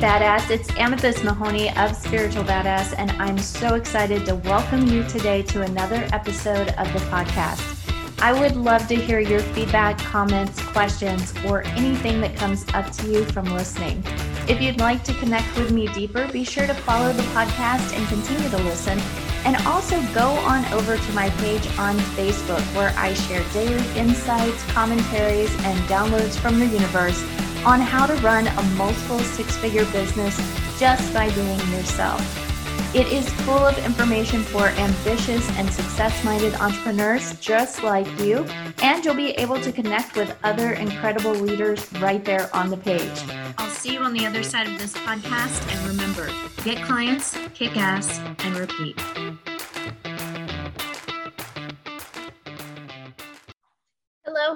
Badass. It's Amethyst Mahoney of Spiritual Badass, and I'm so excited to welcome you today to another episode of the podcast. I would love to hear your feedback, comments, questions, or anything that comes up to you from listening. If you'd like to connect with me deeper, be sure to follow the podcast and continue to listen. And also go on over to my page on Facebook where I share daily insights, commentaries, and downloads from the universe on how to run a multiple six figure business just by being yourself. It is full of information for ambitious and success minded entrepreneurs just like you, and you'll be able to connect with other incredible leaders right there on the page. I'll see you on the other side of this podcast, and remember get clients, kick ass, and repeat.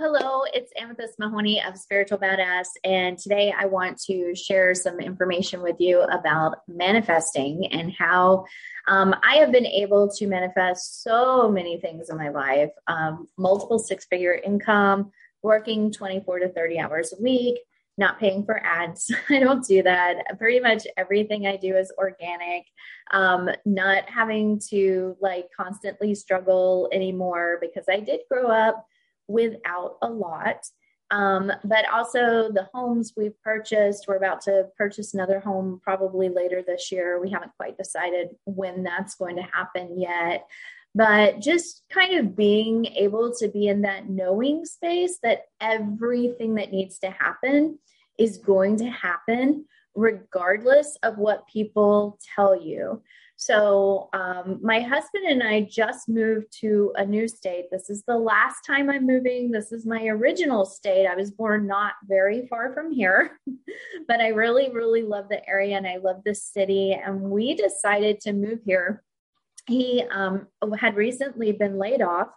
Hello. It's Amethyst Mahoney of Spiritual Badass. And today I want to share some information with you about manifesting and how um, I have been able to manifest so many things in my life um, multiple six figure income, working 24 to 30 hours a week, not paying for ads. I don't do that. Pretty much everything I do is organic. Um, not having to like constantly struggle anymore because I did grow up without a lot. Um, but also the homes we've purchased, we're about to purchase another home probably later this year. We haven't quite decided when that's going to happen yet. But just kind of being able to be in that knowing space that everything that needs to happen is going to happen regardless of what people tell you. So, um, my husband and I just moved to a new state. This is the last time I'm moving. This is my original state. I was born not very far from here, but I really, really love the area and I love the city. And we decided to move here. He um, had recently been laid off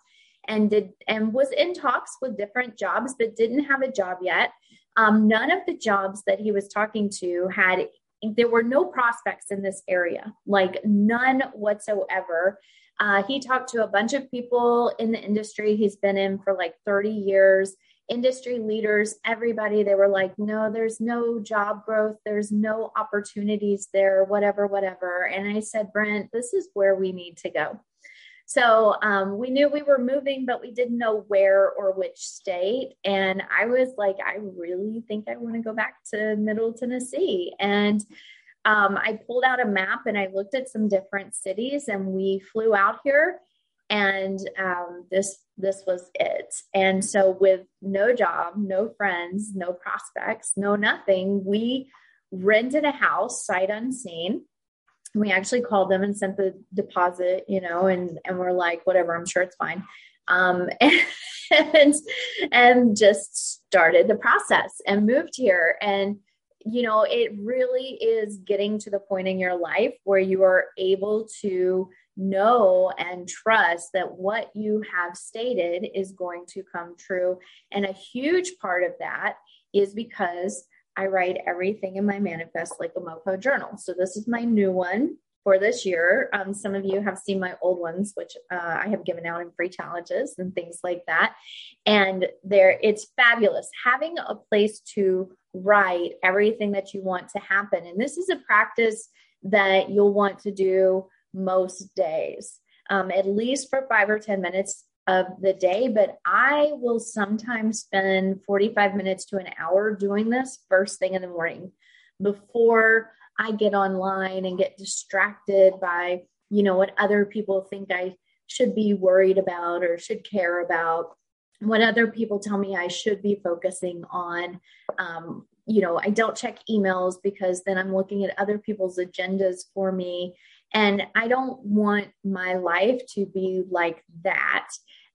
and did and was in talks with different jobs, but didn't have a job yet. Um, none of the jobs that he was talking to had there were no prospects in this area, like none whatsoever. Uh, he talked to a bunch of people in the industry he's been in for like 30 years, industry leaders, everybody. They were like, no, there's no job growth, there's no opportunities there, whatever, whatever. And I said, Brent, this is where we need to go. So um, we knew we were moving, but we didn't know where or which state. And I was like, I really think I want to go back to Middle Tennessee. And um, I pulled out a map and I looked at some different cities, and we flew out here. And um, this this was it. And so, with no job, no friends, no prospects, no nothing, we rented a house sight unseen we actually called them and sent the deposit, you know, and and we're like, whatever, I'm sure it's fine. Um, and and just started the process and moved here. And you know, it really is getting to the point in your life where you are able to know and trust that what you have stated is going to come true. And a huge part of that is because I write everything in my manifest like a mofo journal. So this is my new one for this year. Um, some of you have seen my old ones, which uh, I have given out in free challenges and things like that. And there, it's fabulous having a place to write everything that you want to happen. And this is a practice that you'll want to do most days, um, at least for five or 10 minutes of the day, but I will sometimes spend 45 minutes to an hour doing this first thing in the morning before I get online and get distracted by, you know, what other people think I should be worried about or should care about, what other people tell me I should be focusing on. Um, you know, I don't check emails because then I'm looking at other people's agendas for me. And I don't want my life to be like that.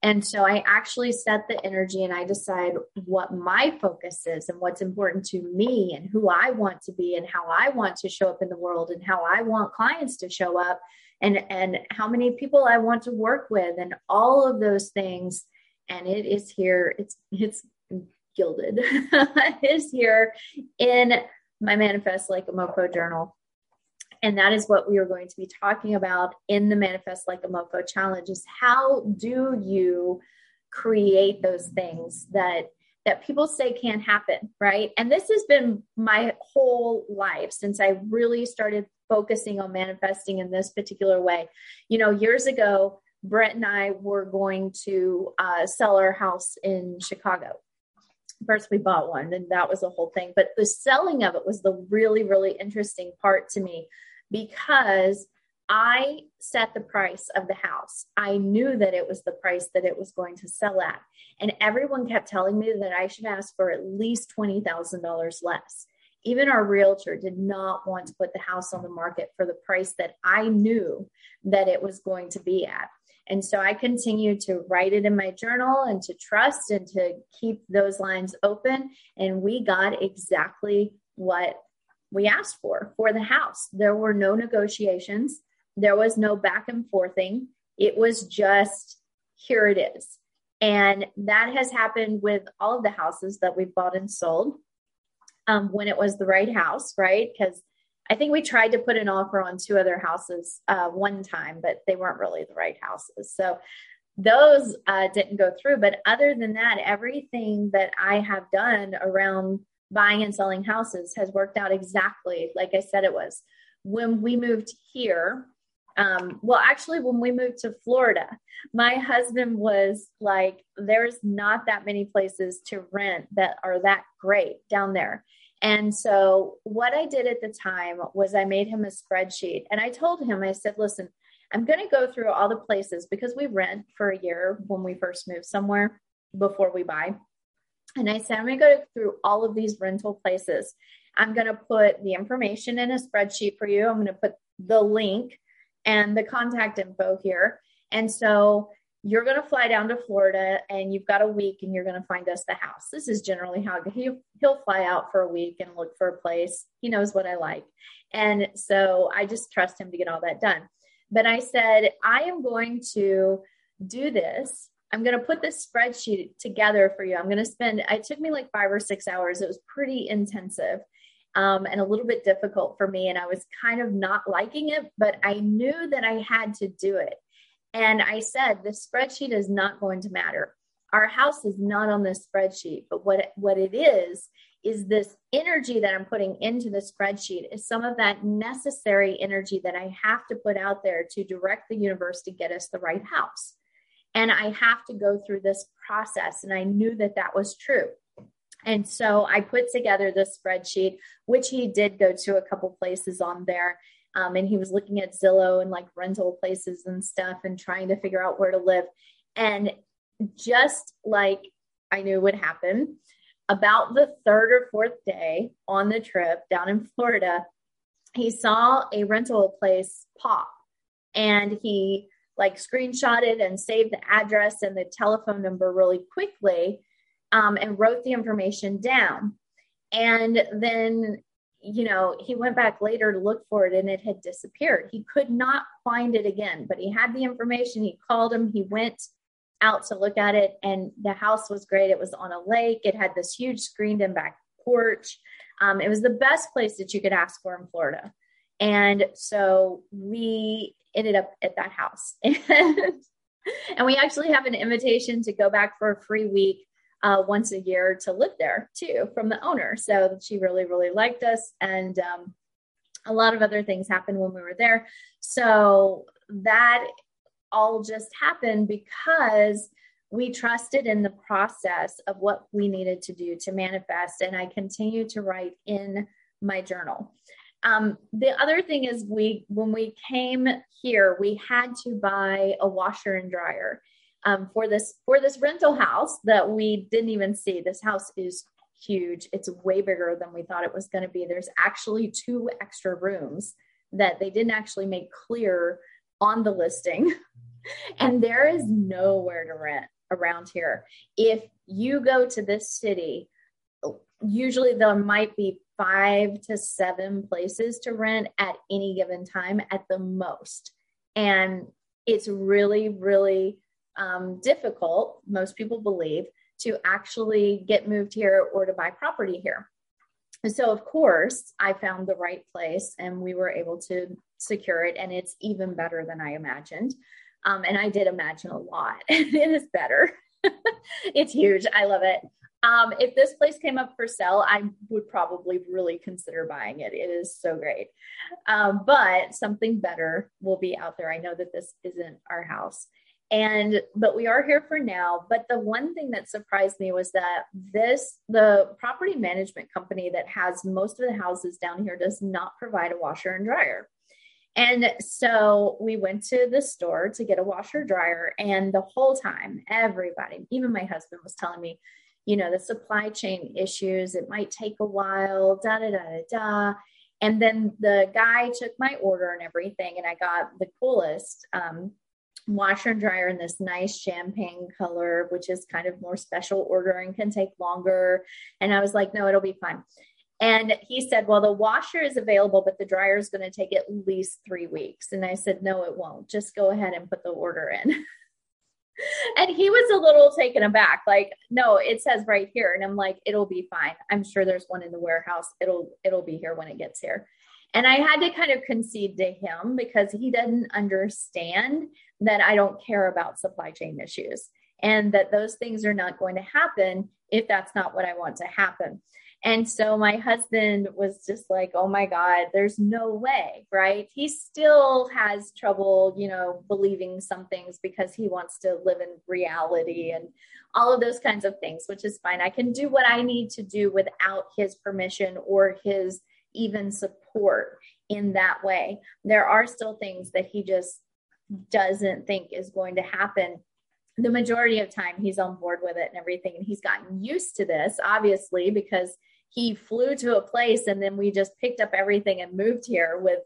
And so I actually set the energy and I decide what my focus is and what's important to me and who I want to be and how I want to show up in the world and how I want clients to show up and and how many people I want to work with and all of those things. And it is here it's it's gilded. It is here in my manifest like a mofo journal and that is what we are going to be talking about in the Manifest Like a Mofo challenge is how do you create those things that that people say can't happen, right? And this has been my whole life since I really started focusing on manifesting in this particular way. You know, years ago, Brett and I were going to uh, sell our house in Chicago. First, we bought one, and that was a whole thing. But the selling of it was the really, really interesting part to me because I set the price of the house. I knew that it was the price that it was going to sell at. And everyone kept telling me that I should ask for at least $20,000 less. Even our realtor did not want to put the house on the market for the price that I knew that it was going to be at. And so I continued to write it in my journal and to trust and to keep those lines open. And we got exactly what we asked for for the house. There were no negotiations. There was no back and forthing. It was just here it is. And that has happened with all of the houses that we've bought and sold um, when it was the right house, right? Because I think we tried to put an offer on two other houses uh, one time, but they weren't really the right houses. So those uh, didn't go through. But other than that, everything that I have done around buying and selling houses has worked out exactly like I said it was. When we moved here, um, well, actually, when we moved to Florida, my husband was like, there's not that many places to rent that are that great down there. And so, what I did at the time was I made him a spreadsheet and I told him, I said, listen, I'm going to go through all the places because we rent for a year when we first move somewhere before we buy. And I said, I'm going to go through all of these rental places. I'm going to put the information in a spreadsheet for you. I'm going to put the link and the contact info here. And so you're going to fly down to Florida and you've got a week and you're going to find us the house. This is generally how he, he'll fly out for a week and look for a place. He knows what I like. And so I just trust him to get all that done. But I said, I am going to do this. I'm going to put this spreadsheet together for you. I'm going to spend, it took me like five or six hours. It was pretty intensive um, and a little bit difficult for me. And I was kind of not liking it, but I knew that I had to do it. And I said, the spreadsheet is not going to matter. Our house is not on this spreadsheet, but what, what it is, is this energy that I'm putting into the spreadsheet is some of that necessary energy that I have to put out there to direct the universe to get us the right house. And I have to go through this process. And I knew that that was true. And so I put together this spreadsheet, which he did go to a couple places on there. Um, and he was looking at Zillow and like rental places and stuff and trying to figure out where to live. And just like I knew would happen, about the third or fourth day on the trip down in Florida, he saw a rental place pop and he like screenshotted and saved the address and the telephone number really quickly um, and wrote the information down. And then, you know, he went back later to look for it and it had disappeared. He could not find it again, but he had the information. He called him, he went out to look at it, and the house was great. It was on a lake, it had this huge screened in back porch. Um, it was the best place that you could ask for in Florida. And so we ended up at that house. and we actually have an invitation to go back for a free week uh, once a year to live there too from the owner. So she really, really liked us. And um, a lot of other things happened when we were there. So that all just happened because we trusted in the process of what we needed to do to manifest. And I continue to write in my journal. Um, the other thing is we when we came here, we had to buy a washer and dryer um, for this for this rental house that we didn't even see. This house is huge. It's way bigger than we thought it was going to be. There's actually two extra rooms that they didn't actually make clear on the listing. and there is nowhere to rent around here. If you go to this city, usually there might be five to seven places to rent at any given time at the most. And it's really, really um, difficult, most people believe, to actually get moved here or to buy property here. And so, of course, I found the right place and we were able to secure it, and it's even better than I imagined. Um, and I did imagine a lot. it is better. it's huge. I love it. Um, if this place came up for sale, I would probably really consider buying it. It is so great. Um, but something better will be out there. I know that this isn't our house. And, but we are here for now. But the one thing that surprised me was that this, the property management company that has most of the houses down here does not provide a washer and dryer. And so we went to the store to get a washer dryer. And the whole time, everybody, even my husband was telling me, you know, the supply chain issues, it might take a while, da da da da da. And then the guy took my order and everything, and I got the coolest um, washer and dryer in this nice champagne color, which is kind of more special order and can take longer. And I was like, no, it'll be fine. And he said, Well, the washer is available, but the dryer is going to take at least three weeks. And I said, No, it won't. Just go ahead and put the order in. and he was a little taken aback, like, no, it says right here. And I'm like, it'll be fine. I'm sure there's one in the warehouse. It'll it'll be here when it gets here. And I had to kind of concede to him because he doesn't understand that I don't care about supply chain issues and that those things are not going to happen if that's not what I want to happen. And so my husband was just like, oh my God, there's no way, right? He still has trouble, you know, believing some things because he wants to live in reality and all of those kinds of things, which is fine. I can do what I need to do without his permission or his even support in that way. There are still things that he just doesn't think is going to happen the majority of time he's on board with it and everything and he's gotten used to this obviously because he flew to a place and then we just picked up everything and moved here with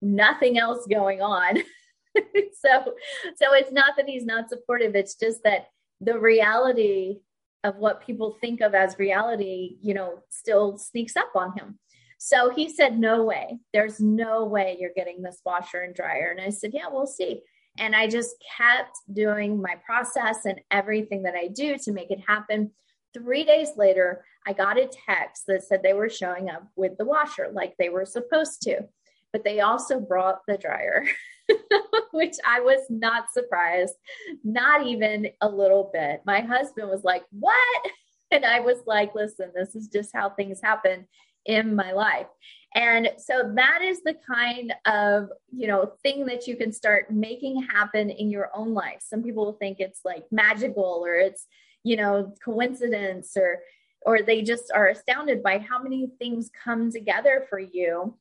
nothing else going on. so so it's not that he's not supportive, it's just that the reality of what people think of as reality, you know, still sneaks up on him. So he said, No way. There's no way you're getting this washer and dryer. And I said, Yeah, we'll see. And I just kept doing my process and everything that I do to make it happen. Three days later, I got a text that said they were showing up with the washer like they were supposed to, but they also brought the dryer, which I was not surprised, not even a little bit. My husband was like, What? And I was like, Listen, this is just how things happen in my life. And so that is the kind of, you know, thing that you can start making happen in your own life. Some people think it's like magical or it's, you know, coincidence or or they just are astounded by how many things come together for you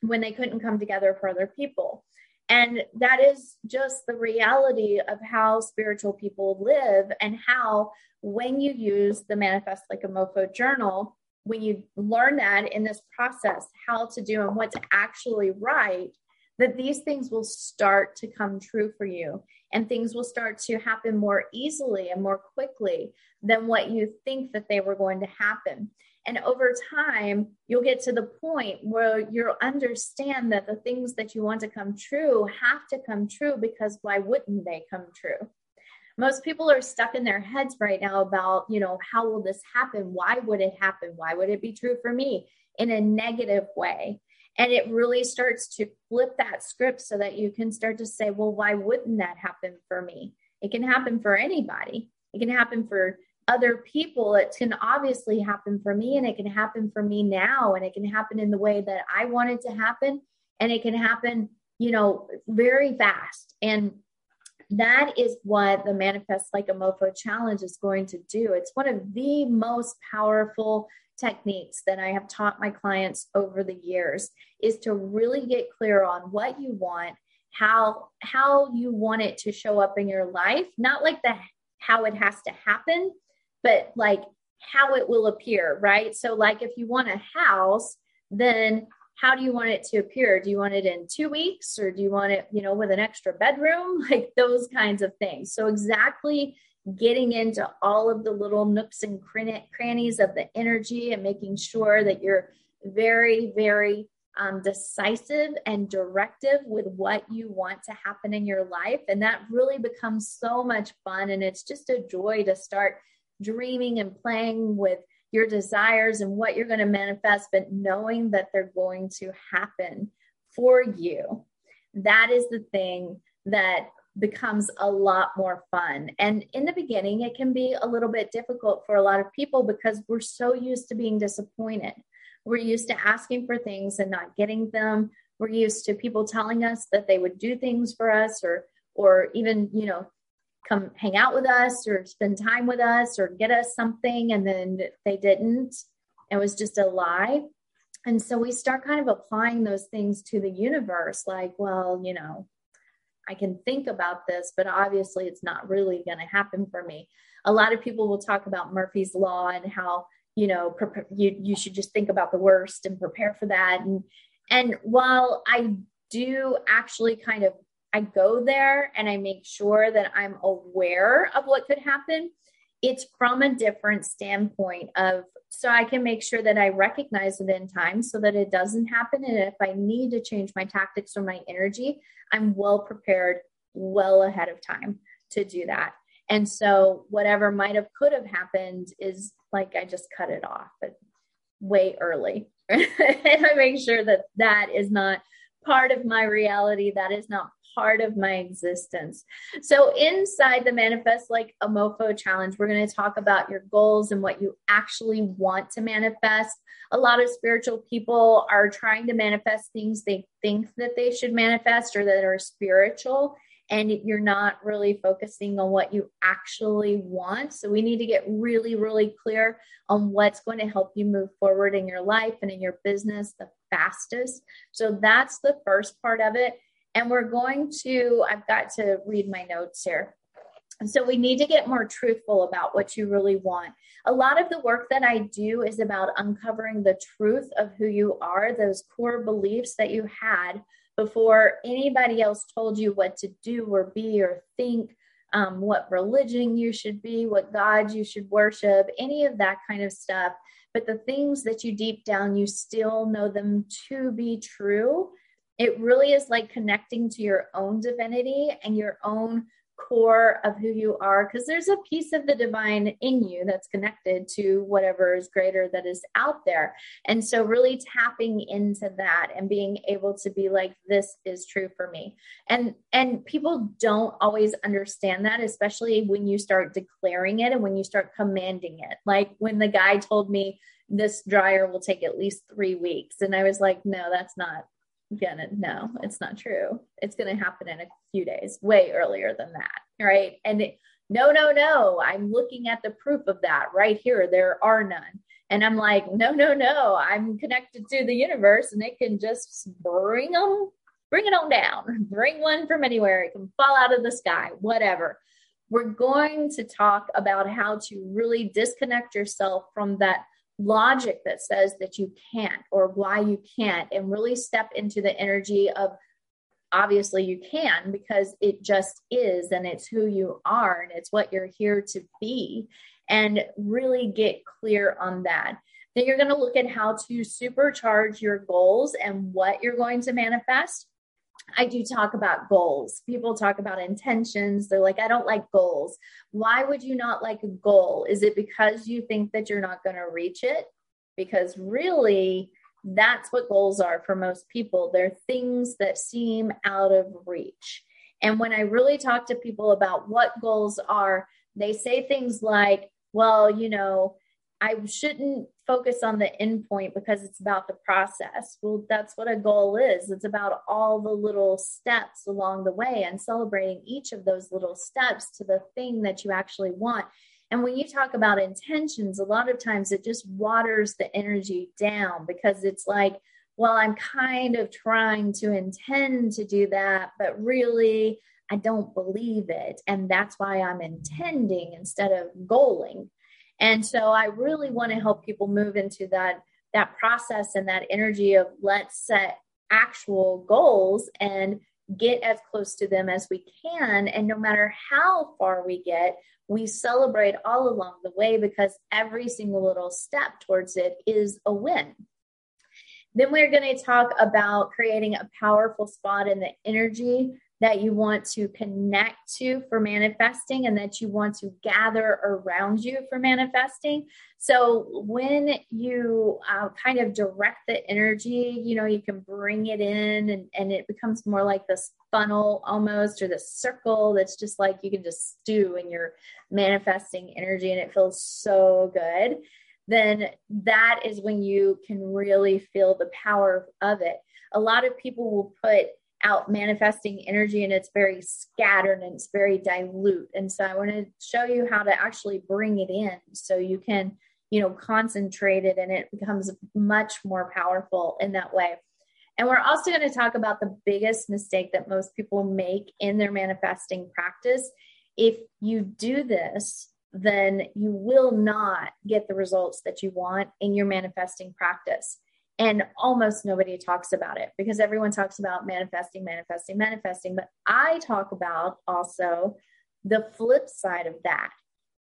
when they couldn't come together for other people. And that is just the reality of how spiritual people live and how when you use the Manifest Like a Mofo journal, when you learn that in this process, how to do and what's actually write, that these things will start to come true for you and things will start to happen more easily and more quickly than what you think that they were going to happen. And over time, you'll get to the point where you'll understand that the things that you want to come true have to come true because why wouldn't they come true? Most people are stuck in their heads right now about, you know, how will this happen? Why would it happen? Why would it be true for me in a negative way? And it really starts to flip that script so that you can start to say, well, why wouldn't that happen for me? It can happen for anybody. It can happen for other people. It can obviously happen for me and it can happen for me now. And it can happen in the way that I want it to happen. And it can happen, you know, very fast. And that is what the Manifest Like a Mofo challenge is going to do. It's one of the most powerful techniques that I have taught my clients over the years is to really get clear on what you want, how how you want it to show up in your life, not like the how it has to happen, but like how it will appear, right? So like if you want a house, then how do you want it to appear? Do you want it in 2 weeks or do you want it, you know, with an extra bedroom? Like those kinds of things. So exactly getting into all of the little nooks and crannies of the energy and making sure that you're very, very um, decisive and directive with what you want to happen in your life. And that really becomes so much fun. And it's just a joy to start dreaming and playing with your desires and what you're going to manifest, but knowing that they're going to happen for you. That is the thing that becomes a lot more fun. And in the beginning, it can be a little bit difficult for a lot of people because we're so used to being disappointed. We're used to asking for things and not getting them. We're used to people telling us that they would do things for us or or even, you know, come hang out with us or spend time with us or get us something and then they didn't. It was just a lie. And so we start kind of applying those things to the universe like, well, you know, I can think about this, but obviously it's not really going to happen for me. A lot of people will talk about Murphy's Law and how, you know, you, you should just think about the worst and prepare for that. And, and while I do actually kind of, I go there and I make sure that I'm aware of what could happen, it's from a different standpoint of so I can make sure that I recognize it in time so that it doesn't happen. And if I need to change my tactics or my energy, I'm well prepared, well ahead of time to do that. And so whatever might have could have happened is like I just cut it off way early. and I make sure that that is not part of my reality. That is not part of my existence. So, inside the Manifest Like a Mofo challenge, we're going to talk about your goals and what you actually want to manifest. A lot of spiritual people are trying to manifest things they think that they should manifest or that are spiritual and you're not really focusing on what you actually want. So we need to get really, really clear on what's going to help you move forward in your life and in your business the fastest. So that's the first part of it. And we're going to, I've got to read my notes here. So we need to get more truthful about what you really want. A lot of the work that I do is about uncovering the truth of who you are, those core beliefs that you had before anybody else told you what to do or be or think, um, what religion you should be, what God you should worship, any of that kind of stuff. But the things that you deep down, you still know them to be true it really is like connecting to your own divinity and your own core of who you are because there's a piece of the divine in you that's connected to whatever is greater that is out there. And so really tapping into that and being able to be like this is true for me. And and people don't always understand that especially when you start declaring it and when you start commanding it. Like when the guy told me this dryer will take at least 3 weeks and i was like no that's not gonna no it's not true. It's gonna happen in a few days way earlier than that right? And it, no no no i'm looking at the proof of that right here. There are none. And i'm like no no no i'm connected to the universe and it can just bring them bring it on down bring one from anywhere. It can fall out of the sky whatever. We're going to talk about how to really disconnect yourself from that logic that says that you can't or why you can't and really step into the energy of obviously you can because it just is and it's who you are and it's what you're here to be and really get clear on that. Then you're going to look at how to supercharge your goals and what you're going to manifest I do talk about goals. People talk about intentions. They're like, I don't like goals. Why would you not like a goal? Is it because you think that you're not going to reach it? Because really, that's what goals are for most people. They're things that seem out of reach. And when I really talk to people about what goals are, they say things like, well, you know, I shouldn't focus on the end point because it's about the process. Well, that's what a goal is. It's about all the little steps along the way and celebrating each of those little steps to the thing that you actually want. And when you talk about intentions, a lot of times it just waters the energy down because it's like, well, I'm kind of trying to intend to do that, but really I don't believe it. And that's why I'm intending instead of goaling. And so I really want to help people move into that that process and that energy of let's set actual goals and get as close to them as we can. And no matter how far we get we celebrate all along the way because every single little step towards it is a win. Then we're going to talk about creating a powerful spot in the energy that you want to connect to for manifesting and that you want to gather around you for manifesting. So when you uh, kind of direct the energy, you know, you can bring it in and, and it becomes more like this funnel almost or this circle that's just like you can just stew in your manifesting energy and it feels so good. Then that is when you can really feel the power of it. A lot of people will put out manifesting energy and it's very scattered and it's very dilute. And so I want to show you how to actually bring it in so you can, you know, concentrate it and it becomes much more powerful in that way. And we're also going to talk about the biggest mistake that most people make in their manifesting practice. If you do this, then you will not get the results that you want in your manifesting practice and almost nobody talks about it because everyone talks about manifesting manifesting manifesting. But i talk about also the flip side of that.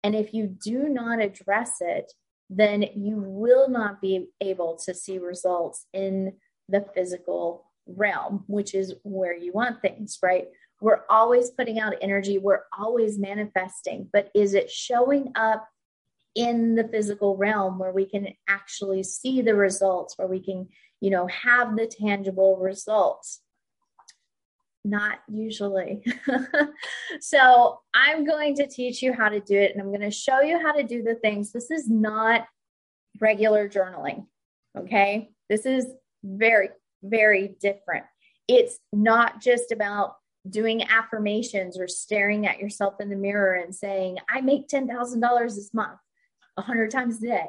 And if you do not address it then you will not be able to see results in the physical realm which is where you want things right? We're always putting out energy. We're always manifesting. But is it showing up in the physical realm where we can actually see the results, where we can, you know, have the tangible results. Not usually. so, I'm going to teach you how to do it and I'm going to show you how to do the things. This is not regular journaling. Okay. This is very, very different. It's not just about doing affirmations or staring at yourself in the mirror and saying, I make $10,000 this month. 100 times a day.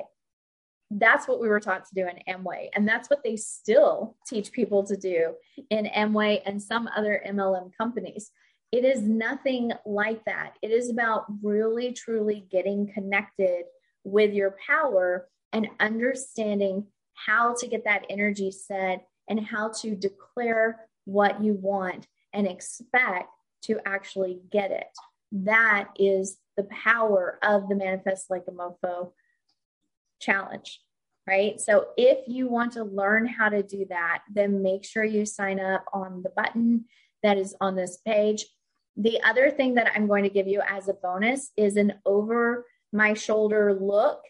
That's what we were taught to do in Amway. And that's what they still teach people to do in Amway and some other MLM companies. It is nothing like that. It is about really, truly getting connected with your power and understanding how to get that energy set and how to declare what you want and expect to actually get it. That is the power of the Manifest Like a Mofo challenge, right? So if you want to learn how to do that, then make sure you sign up on the button that is on this page. The other thing that I'm going to give you as a bonus is an over my shoulder look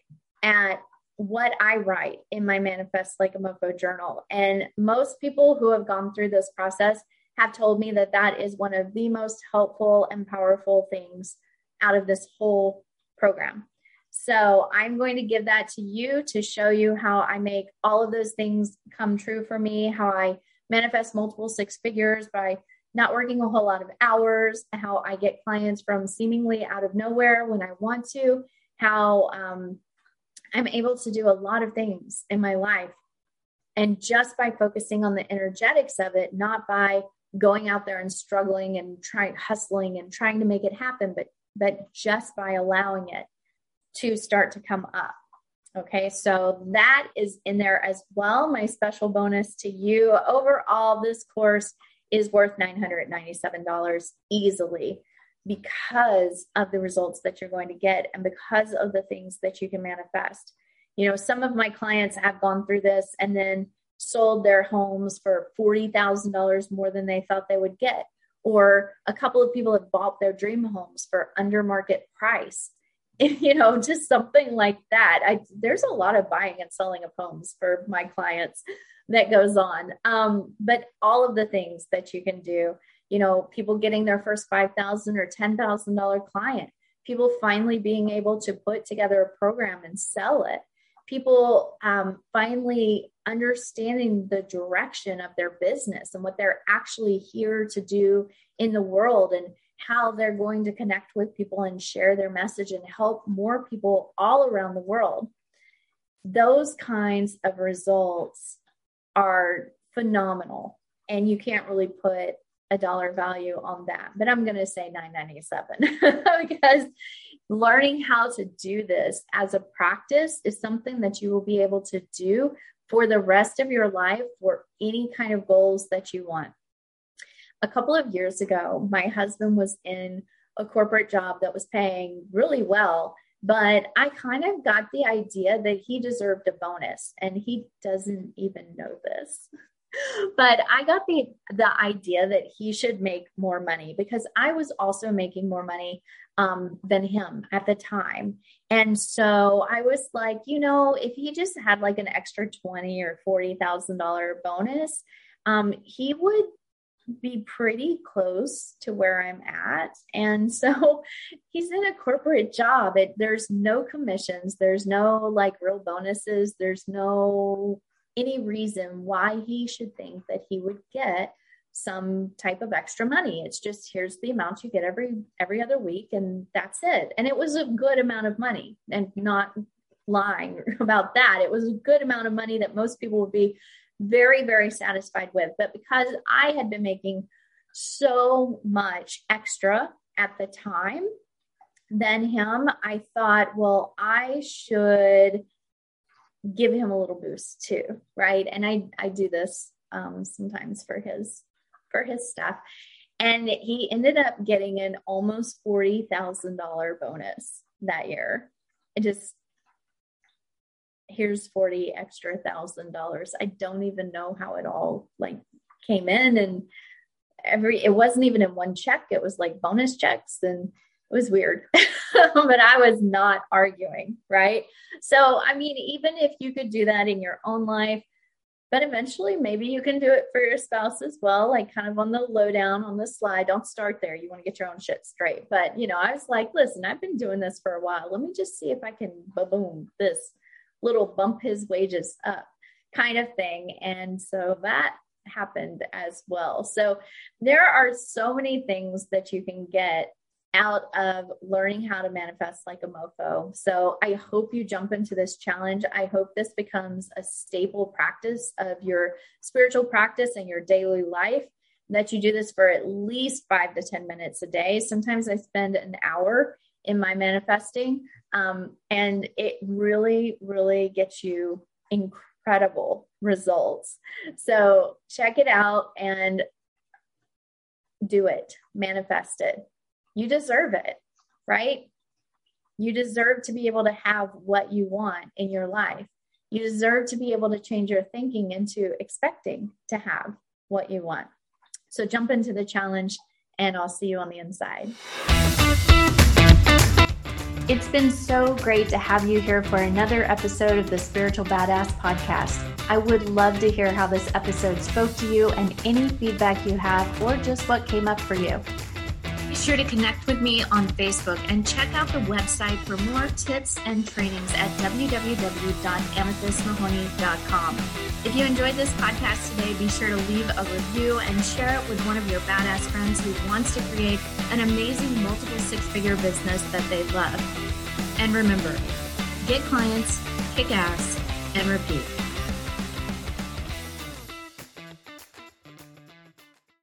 at what I write in my Manifest Like a Mofo journal. And most people who have gone through this process have told me that that is one of the most helpful and powerful things out of this whole program. So I'm going to give that to you to show you how I make all of those things come true for me, how I manifest multiple six figures by not working a whole lot of hours, how I get clients from seemingly out of nowhere when I want to, how um, I'm able to do a lot of things in my life. And just by focusing on the energetics of it, not by going out there and struggling and trying, hustling and trying to make it happen, but but just by allowing it to start to come up. Okay, so that is in there as well. My special bonus to you overall, this course is worth $997 easily because of the results that you're going to get and because of the things that you can manifest. You know, some of my clients have gone through this and then sold their homes for $40,000 more than they thought they would get or a couple of people have bought their dream homes for under market price you know just something like that. I, there's a lot of buying and selling of homes for my clients that goes on. Um, but all of the things that you can do you know people getting their first 5000 or $10000 client people finally being able to put together a program and sell it people um, finally understanding the direction of their business and what they're actually here to do in the world and how they're going to connect with people and share their message and help more people all around the world. Those kinds of results are phenomenal. And you can't really put a dollar value on that, but I'm going to say 997 because learning how to do this as a practice is something that you will be able to do for the rest of your life for any kind of goals that you want. A couple of years ago, my husband was in a corporate job that was paying really well, but I kind of got the idea that he deserved a bonus, and he doesn't even know this. but I got the the idea that he should make more money because I was also making more money um, than him at the time. And so I was like, you know, if he just had like an extra twenty or forty thousand dollar bonus, um, he would be pretty close to where I'm at. And so he's in a corporate job. It, there's no commissions, there's no like real bonuses, there's no any reason why he should think that he would get some type of extra money. It's just here's the amount you get every every other week and that's it. And it was a good amount of money and not lying about that. It was a good amount of money that most people would be very very satisfied with. But because i had been making so much extra at the time than him i thought well i should give him a little boost too right? And i i do this um, sometimes for his for his stuff and he ended up getting an almost $40,000 bonus that year. It just here's 40 extra thousand dollars. I don't even know how it all like came in and every it wasn't even in one check. It was like bonus checks and it was weird, but I was not arguing, right? So, I mean, even if you could do that in your own life, but eventually maybe you can do it for your spouse as well, like kind of on the lowdown on the slide. Don't start there. You want to get your own shit straight. But, you know, I was like, listen, I've been doing this for a while. Let me just see if I can boom this little bump his wages up kind of thing. And so that happened as well. So there are so many things that you can get out of learning how to manifest like a mofo. So I hope you jump into this challenge. I hope this becomes a staple practice of your spiritual practice and your daily life. That you do this for at least five to 10 minutes a day. Sometimes I spend an hour in my manifesting, um, and it really, really gets you incredible results. So check it out and do it, manifest it. You deserve it, right? You deserve to be able to have what you want in your life. You deserve to be able to change your thinking into expecting to have what you want. So jump into the challenge, and I'll see you on the inside. It's been so great to have you here for another episode of the Spiritual Badass podcast. I would love to hear how this episode spoke to you and any feedback you have, or just what came up for you. Be sure to connect with me on Facebook and check out the website for more tips and trainings at www.amethystmahoney.com. If you enjoyed this podcast today, be sure to leave a review and share it with one of your badass friends who wants to create an amazing multiple six figure business that they love. And remember, get clients, kick ass, and repeat.